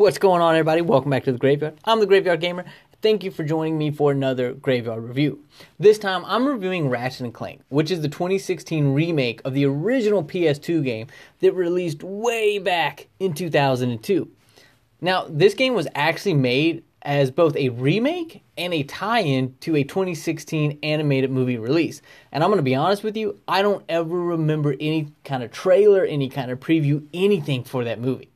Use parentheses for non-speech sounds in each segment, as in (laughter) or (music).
What's going on, everybody? Welcome back to the Graveyard. I'm the Graveyard Gamer. Thank you for joining me for another Graveyard review. This time, I'm reviewing Ratchet and Clank, which is the 2016 remake of the original PS2 game that released way back in 2002. Now, this game was actually made as both a remake and a tie-in to a 2016 animated movie release. And I'm going to be honest with you, I don't ever remember any kind of trailer, any kind of preview, anything for that movie.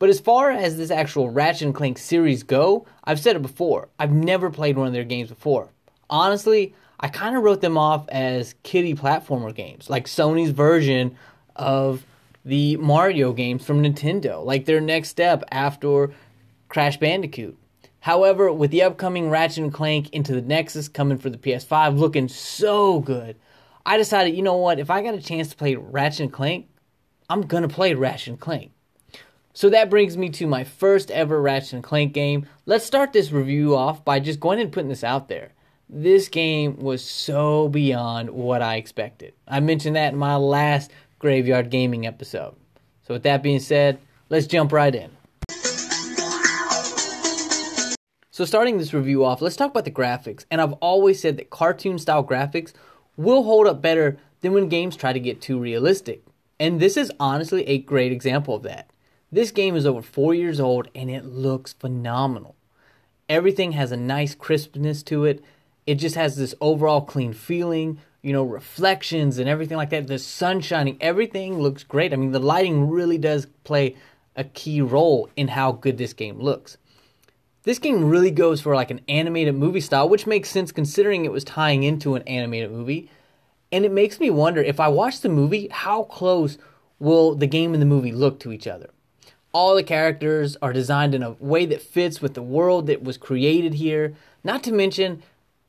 But as far as this actual Ratchet and Clank series go, I've said it before. I've never played one of their games before. Honestly, I kind of wrote them off as kiddie platformer games, like Sony's version of the Mario games from Nintendo, like their next step after Crash Bandicoot. However, with the upcoming Ratchet and Clank into the Nexus coming for the PS5 looking so good, I decided, you know what, if I got a chance to play Ratchet and Clank, I'm gonna play Ratchet and Clank. So that brings me to my first ever Ratchet and Clank game. Let's start this review off by just going and putting this out there. This game was so beyond what I expected. I mentioned that in my last Graveyard Gaming episode. So with that being said, let's jump right in. So, starting this review off, let's talk about the graphics. And I've always said that cartoon style graphics will hold up better than when games try to get too realistic. And this is honestly a great example of that. This game is over four years old and it looks phenomenal. Everything has a nice crispness to it. It just has this overall clean feeling, you know, reflections and everything like that. The sun shining, everything looks great. I mean, the lighting really does play a key role in how good this game looks. This game really goes for like an animated movie style, which makes sense considering it was tying into an animated movie. And it makes me wonder if I watch the movie, how close will the game and the movie look to each other? All the characters are designed in a way that fits with the world that was created here. Not to mention,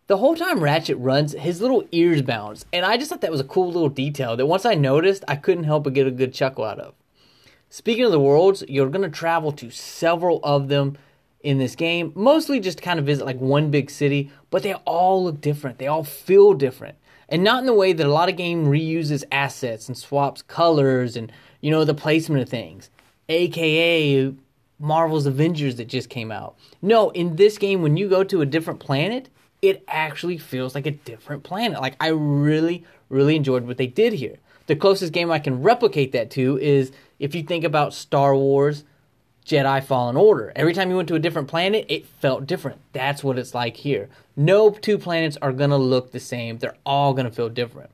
the whole time Ratchet runs, his little ears bounce. And I just thought that was a cool little detail that once I noticed, I couldn't help but get a good chuckle out of. Speaking of the worlds, you're going to travel to several of them in this game. Mostly just kind of visit like one big city, but they all look different. They all feel different. And not in the way that a lot of game reuses assets and swaps colors and you know the placement of things. AKA Marvel's Avengers that just came out. No, in this game when you go to a different planet, it actually feels like a different planet. Like I really really enjoyed what they did here. The closest game I can replicate that to is if you think about Star Wars Jedi Fallen Order. Every time you went to a different planet, it felt different. That's what it's like here. No two planets are going to look the same, they're all going to feel different.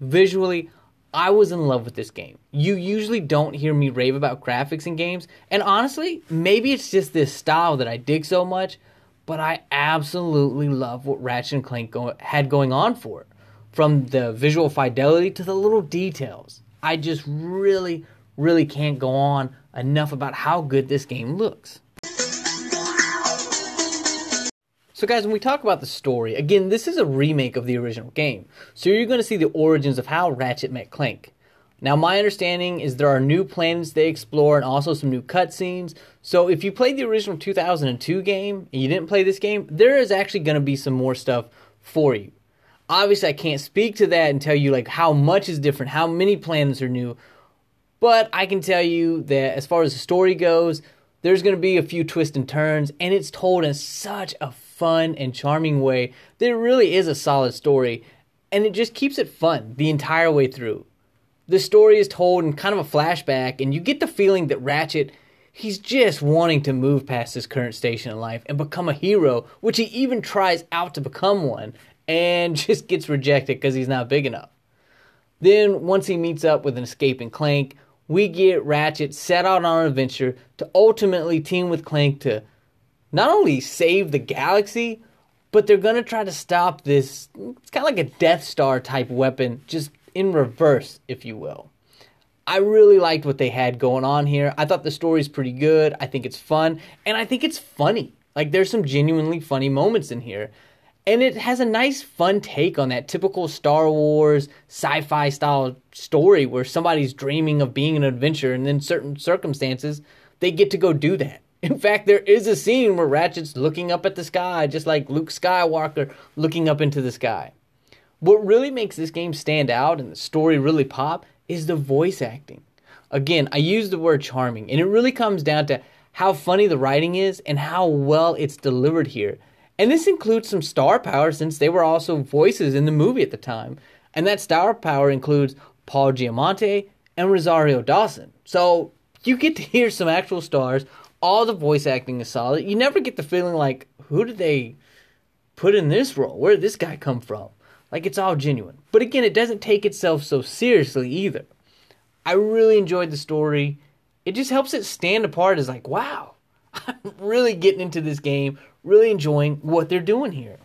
Visually, I was in love with this game. You usually don't hear me rave about graphics in games, and honestly, maybe it's just this style that I dig so much, but I absolutely love what Ratchet and Clank go- had going on for it. From the visual fidelity to the little details. I just really, really can't go on enough about how good this game looks. So, guys, when we talk about the story, again, this is a remake of the original game. So, you're going to see the origins of how Ratchet met Clank. Now, my understanding is there are new planets they explore and also some new cutscenes. So, if you played the original 2002 game and you didn't play this game, there is actually going to be some more stuff for you. Obviously, I can't speak to that and tell you like how much is different, how many planets are new, but I can tell you that as far as the story goes, there's going to be a few twists and turns, and it's told in such a fun and charming way that it really is a solid story, and it just keeps it fun the entire way through. The story is told in kind of a flashback, and you get the feeling that Ratchet, he's just wanting to move past his current station in life and become a hero, which he even tries out to become one, and (laughs) just gets rejected because he's not big enough. Then, once he meets up with an escaping Clank, we get Ratchet set out on an adventure to ultimately team with Clank to not only save the galaxy, but they're gonna try to stop this. It's kind of like a Death Star type weapon, just in reverse, if you will. I really liked what they had going on here. I thought the story's pretty good. I think it's fun, and I think it's funny. Like there's some genuinely funny moments in here. And it has a nice, fun take on that typical Star Wars sci fi style story where somebody's dreaming of being an adventurer, and in certain circumstances, they get to go do that. In fact, there is a scene where Ratchet's looking up at the sky, just like Luke Skywalker looking up into the sky. What really makes this game stand out and the story really pop is the voice acting. Again, I use the word charming, and it really comes down to how funny the writing is, and how well it's delivered here. And this includes some star power since they were also voices in the movie at the time. And that star power includes Paul Giamatti and Rosario Dawson. So you get to hear some actual stars. All the voice acting is solid. You never get the feeling like, who did they put in this role? Where did this guy come from? Like it's all genuine. But again, it doesn't take itself so seriously either. I really enjoyed the story. It just helps it stand apart as like, wow, (laughs) I'm really getting into this game, really enjoying what they're doing here.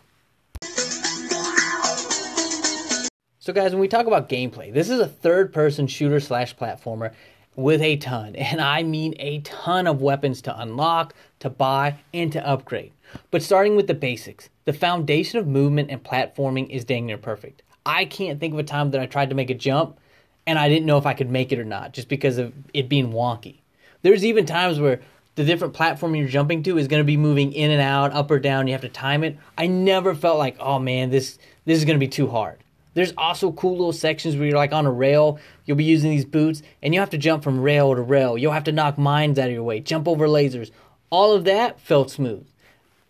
So, guys, when we talk about gameplay, this is a third person shooter slash platformer with a ton, and I mean a ton of weapons to unlock, to buy, and to upgrade. But starting with the basics, the foundation of movement and platforming is dang near perfect. I can't think of a time that I tried to make a jump and I didn't know if I could make it or not just because of it being wonky. There's even times where the different platform you're jumping to is going to be moving in and out, up or down. You have to time it. I never felt like, oh man, this this is going to be too hard. There's also cool little sections where you're like on a rail. You'll be using these boots, and you have to jump from rail to rail. You'll have to knock mines out of your way, jump over lasers. All of that felt smooth.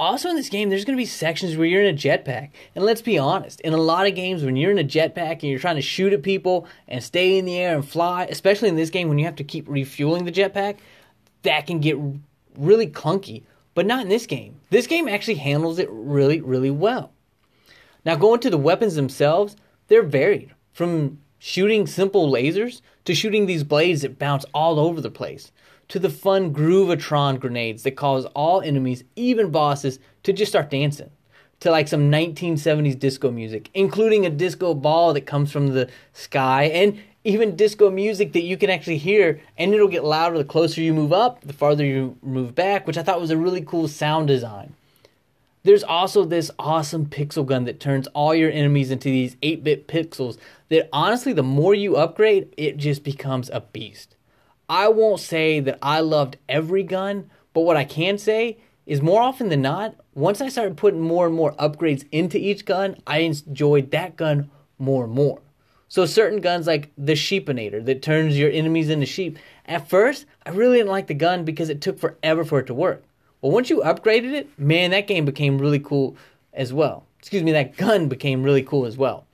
Also, in this game, there's going to be sections where you're in a jetpack. And let's be honest, in a lot of games, when you're in a jetpack and you're trying to shoot at people and stay in the air and fly, especially in this game when you have to keep refueling the jetpack, that can get really clunky. But not in this game. This game actually handles it really, really well. Now, going to the weapons themselves, they're varied from shooting simple lasers to shooting these blades that bounce all over the place to the fun Groovatron grenades that cause all enemies, even bosses, to just start dancing. To like some 1970s disco music, including a disco ball that comes from the sky, and even disco music that you can actually hear, and it'll get louder the closer you move up, the farther you move back, which I thought was a really cool sound design. There's also this awesome pixel gun that turns all your enemies into these 8 bit pixels that honestly, the more you upgrade, it just becomes a beast. I won't say that I loved every gun, but what I can say is more often than not, once I started putting more and more upgrades into each gun, I enjoyed that gun more and more. So certain guns like the Sheepinator that turns your enemies into sheep. At first, I really didn't like the gun because it took forever for it to work. But once you upgraded it, man, that game became really cool as well. Excuse me, that gun became really cool as well.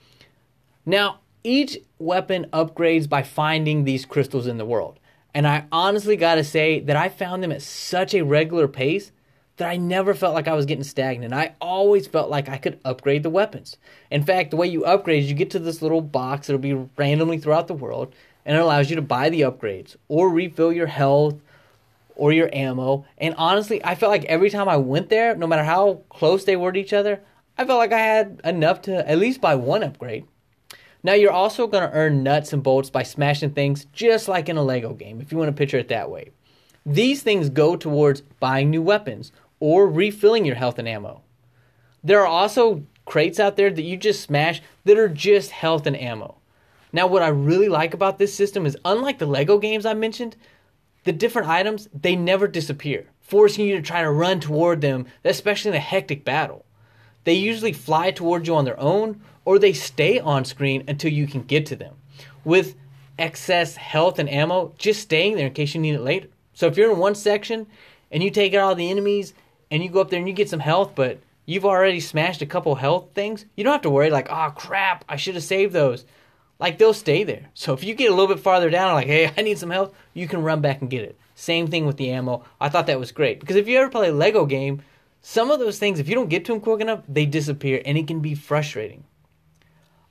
Now, each weapon upgrades by finding these crystals in the world. And I honestly got to say that I found them at such a regular pace that I never felt like I was getting stagnant. I always felt like I could upgrade the weapons. In fact, the way you upgrade is you get to this little box that'll be randomly throughout the world, and it allows you to buy the upgrades or refill your health or your ammo. And honestly, I felt like every time I went there, no matter how close they were to each other, I felt like I had enough to at least buy one upgrade. Now, you're also going to earn nuts and bolts by smashing things just like in a Lego game, if you want to picture it that way. These things go towards buying new weapons or refilling your health and ammo. There are also crates out there that you just smash that are just health and ammo. Now, what I really like about this system is unlike the Lego games I mentioned, the different items, they never disappear, forcing you to try to run toward them, especially in a hectic battle. They usually fly towards you on their own, or they stay on screen until you can get to them. With excess health and ammo, just staying there in case you need it later. So if you're in one section and you take out all the enemies and you go up there and you get some health, but you've already smashed a couple health things, you don't have to worry like, oh crap, I should have saved those like they'll stay there. So if you get a little bit farther down, like, hey, I need some help, you can run back and get it. Same thing with the ammo. I thought that was great because if you ever play a Lego game, some of those things, if you don't get to them quick enough, they disappear and it can be frustrating.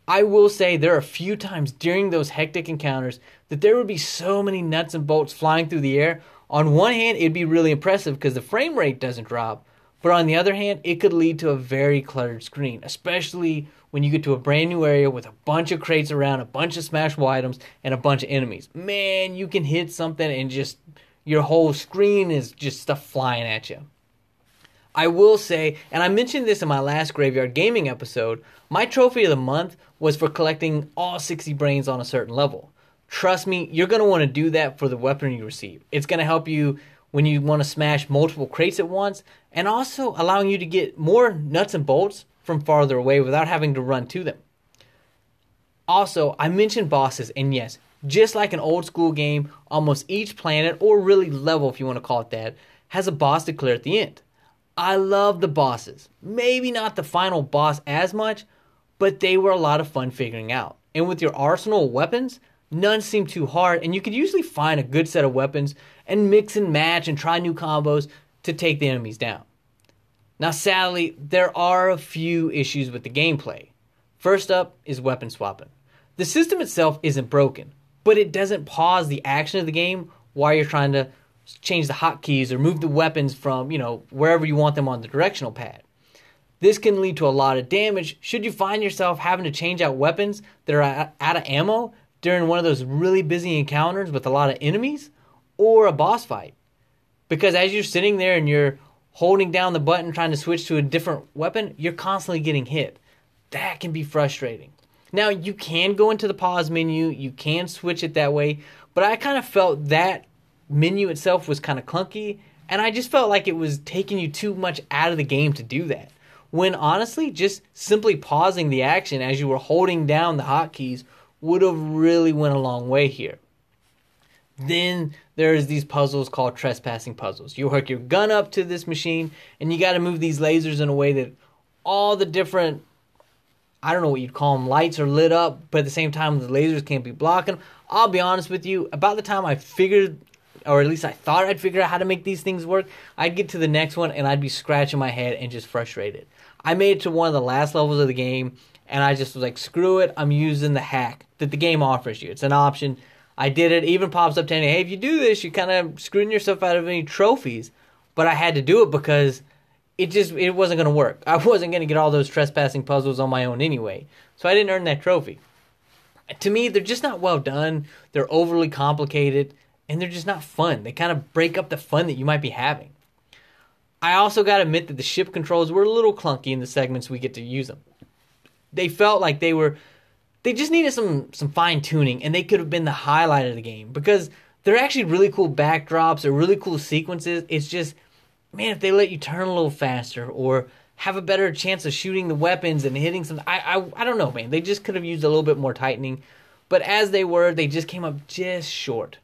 I will say there are a few times during those hectic encounters that there would be so many nuts and bolts flying through the air. On one hand, it'd be really impressive because the frame rate doesn't drop. But on the other hand, it could lead to a very cluttered screen, especially when you get to a brand new area with a bunch of crates around, a bunch of smashable items, and a bunch of enemies. Man, you can hit something and just your whole screen is just stuff flying at you. I will say, and I mentioned this in my last Graveyard Gaming episode, my trophy of the month was for collecting all 60 brains on a certain level. Trust me, you're going to want to do that for the weapon you receive. It's going to help you when you want to smash multiple crates at once, and also allowing you to get more nuts and bolts from farther away without having to run to them. Also, I mentioned bosses, and yes, Just like an old school game, almost each planet, or really level if you want to call it that, has a boss to clear at the end. I love the bosses. Maybe not the final boss as much, but they were a lot of fun figuring out. And with your arsenal of weapons, none seem too hard, and you could usually find a good set of weapons and mix and match and try new combos to take the enemies down. Now, sadly, there are a few issues with the gameplay. First up is weapon swapping. The system itself isn't broken, but it doesn't pause the action of the game while you're trying to change the hotkeys or move the weapons from, you know, wherever you want them on the directional pad. This can lead to a lot of damage should you find yourself having to change out weapons that are out of ammo during one of those really busy encounters with a lot of enemies or a boss fight. Because as you're sitting there and you're holding down the button trying to switch to a different weapon, you're constantly getting hit. That can be frustrating. Now, you can go into the pause menu, you can switch it that way, but I kind of felt that menu itself was kind of clunky, and I just felt like it was taking you too much out of the game to do that. When honestly, just simply pausing the action as you were holding down the hotkeys would have really went a long way here. Then there's these puzzles called trespassing puzzles. You hook your gun up to this machine, and you got to move these lasers in a way that all the different I don't know what you'd call them, lights are lit up, but at the same time, the lasers can't be blocking. I'll be honest with you, about the time I figured, or at least I thought I'd figure out how to make these things work, I'd get to the next one and I'd be scratching my head and just frustrated. I made it to one of the last levels of the game, and I just was like, screw it, I'm using the hack that the game offers you. It's an option. I did it, even pops up telling you, hey, if you do this, you're kind of screwing yourself out of any trophies. But I had to do it because it just it wasn't going to work. (laughs) I wasn't going to get all those trespassing puzzles on my own anyway. So I didn't earn that trophy. To me, they're just not well done. They're overly complicated and they're just not fun. They kind of break up the fun that you might be having. I also got to admit that the ship controls were a little clunky in the segments we get to use them. They felt like they were they just needed some some fine tuning and they could have been the highlight of the game because they're actually really cool backdrops or really cool sequences. It's just man, if they let you turn a little faster or have a better chance of shooting the weapons and hitting some, I, I, I don't know, man. They just could have used a little bit more tightening. But as they were, they just came up just short.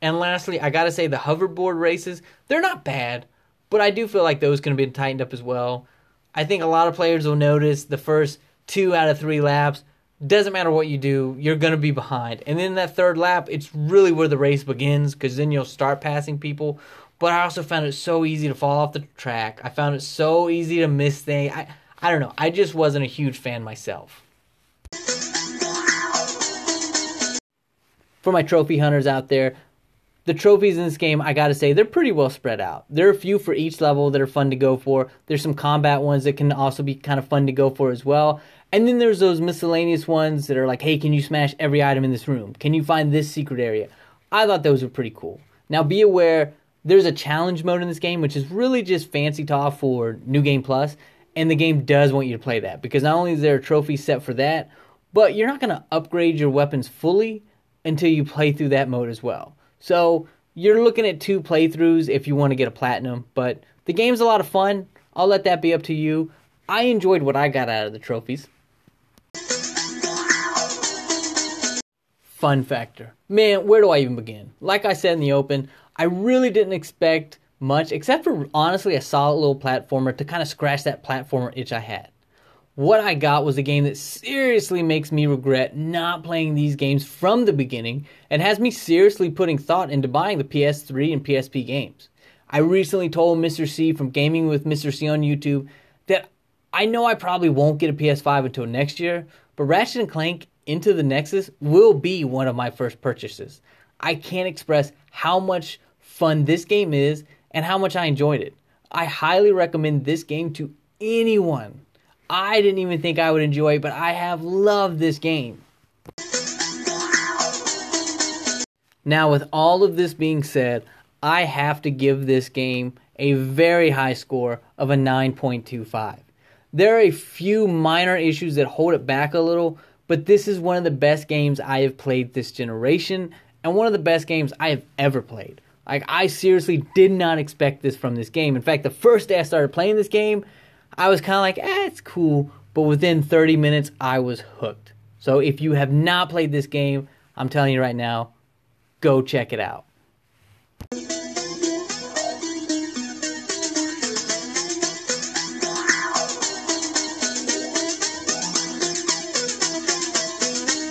And lastly, I gotta say the hoverboard races, they're not bad, but I do feel like those could have been tightened up as well. I think a lot of players will notice the first two out of three laps. Doesn't matter what you do, you're gonna be behind. And then that third lap, it's really where the race begins because then you'll start passing people but I also found it so easy to fall off the track. I found it so easy to miss things. I, I don't know. I just wasn't a huge fan myself. For my trophy hunters out there, the trophies in this game, I gotta say, they're pretty well spread out. There are a few for each level that are fun to go for. There's some combat ones that can also be kind of fun to go for as well. And then there's those miscellaneous ones that are like, hey, can you smash every item in this room? Can you find this secret area? I thought those were pretty cool. Now be aware there's a challenge mode in this game, which is really just fancy talk for New Game Plus, and the game does want you to play that because not only is there a trophy set for that, but you're not to upgrade your weapons fully until you play through that mode as well. So you're looking at two playthroughs if you want to get a platinum, but the game's a lot of fun. I'll let that be up to you. I enjoyed what I got out of the trophies. Fun factor. Man, where do I even begin? Like I said in the open, I really didn't expect much, except for honestly a solid little platformer to kind of scratch that platformer itch I had. What I got was a game that seriously makes me regret not playing these games from the beginning and has me seriously putting thought into buying the PS3 and PSP games. I recently told Mr. C from Gaming with Mr. C on YouTube that I know I probably won't get a PS5 until next year, but Ratchet and Clank Into the Nexus will be one of my first purchases. I can't express how much fun this game is and how much I enjoyed it. I highly recommend this game to anyone. I didn't even think I would enjoy but I have loved this game. Now, with all of this being said, I have to give this game a very high score of a 9.25. There are a few minor issues that hold it back a little, but this is one of the best games I have played this generation, and one of the best games I have ever played. Like I seriously did not expect this from this game. In fact, the first day I started playing this game, I was kind of like, "Eh, it's cool," but within 30 minutes I was hooked. So if you have not played this game, I'm telling you right now, go check it out.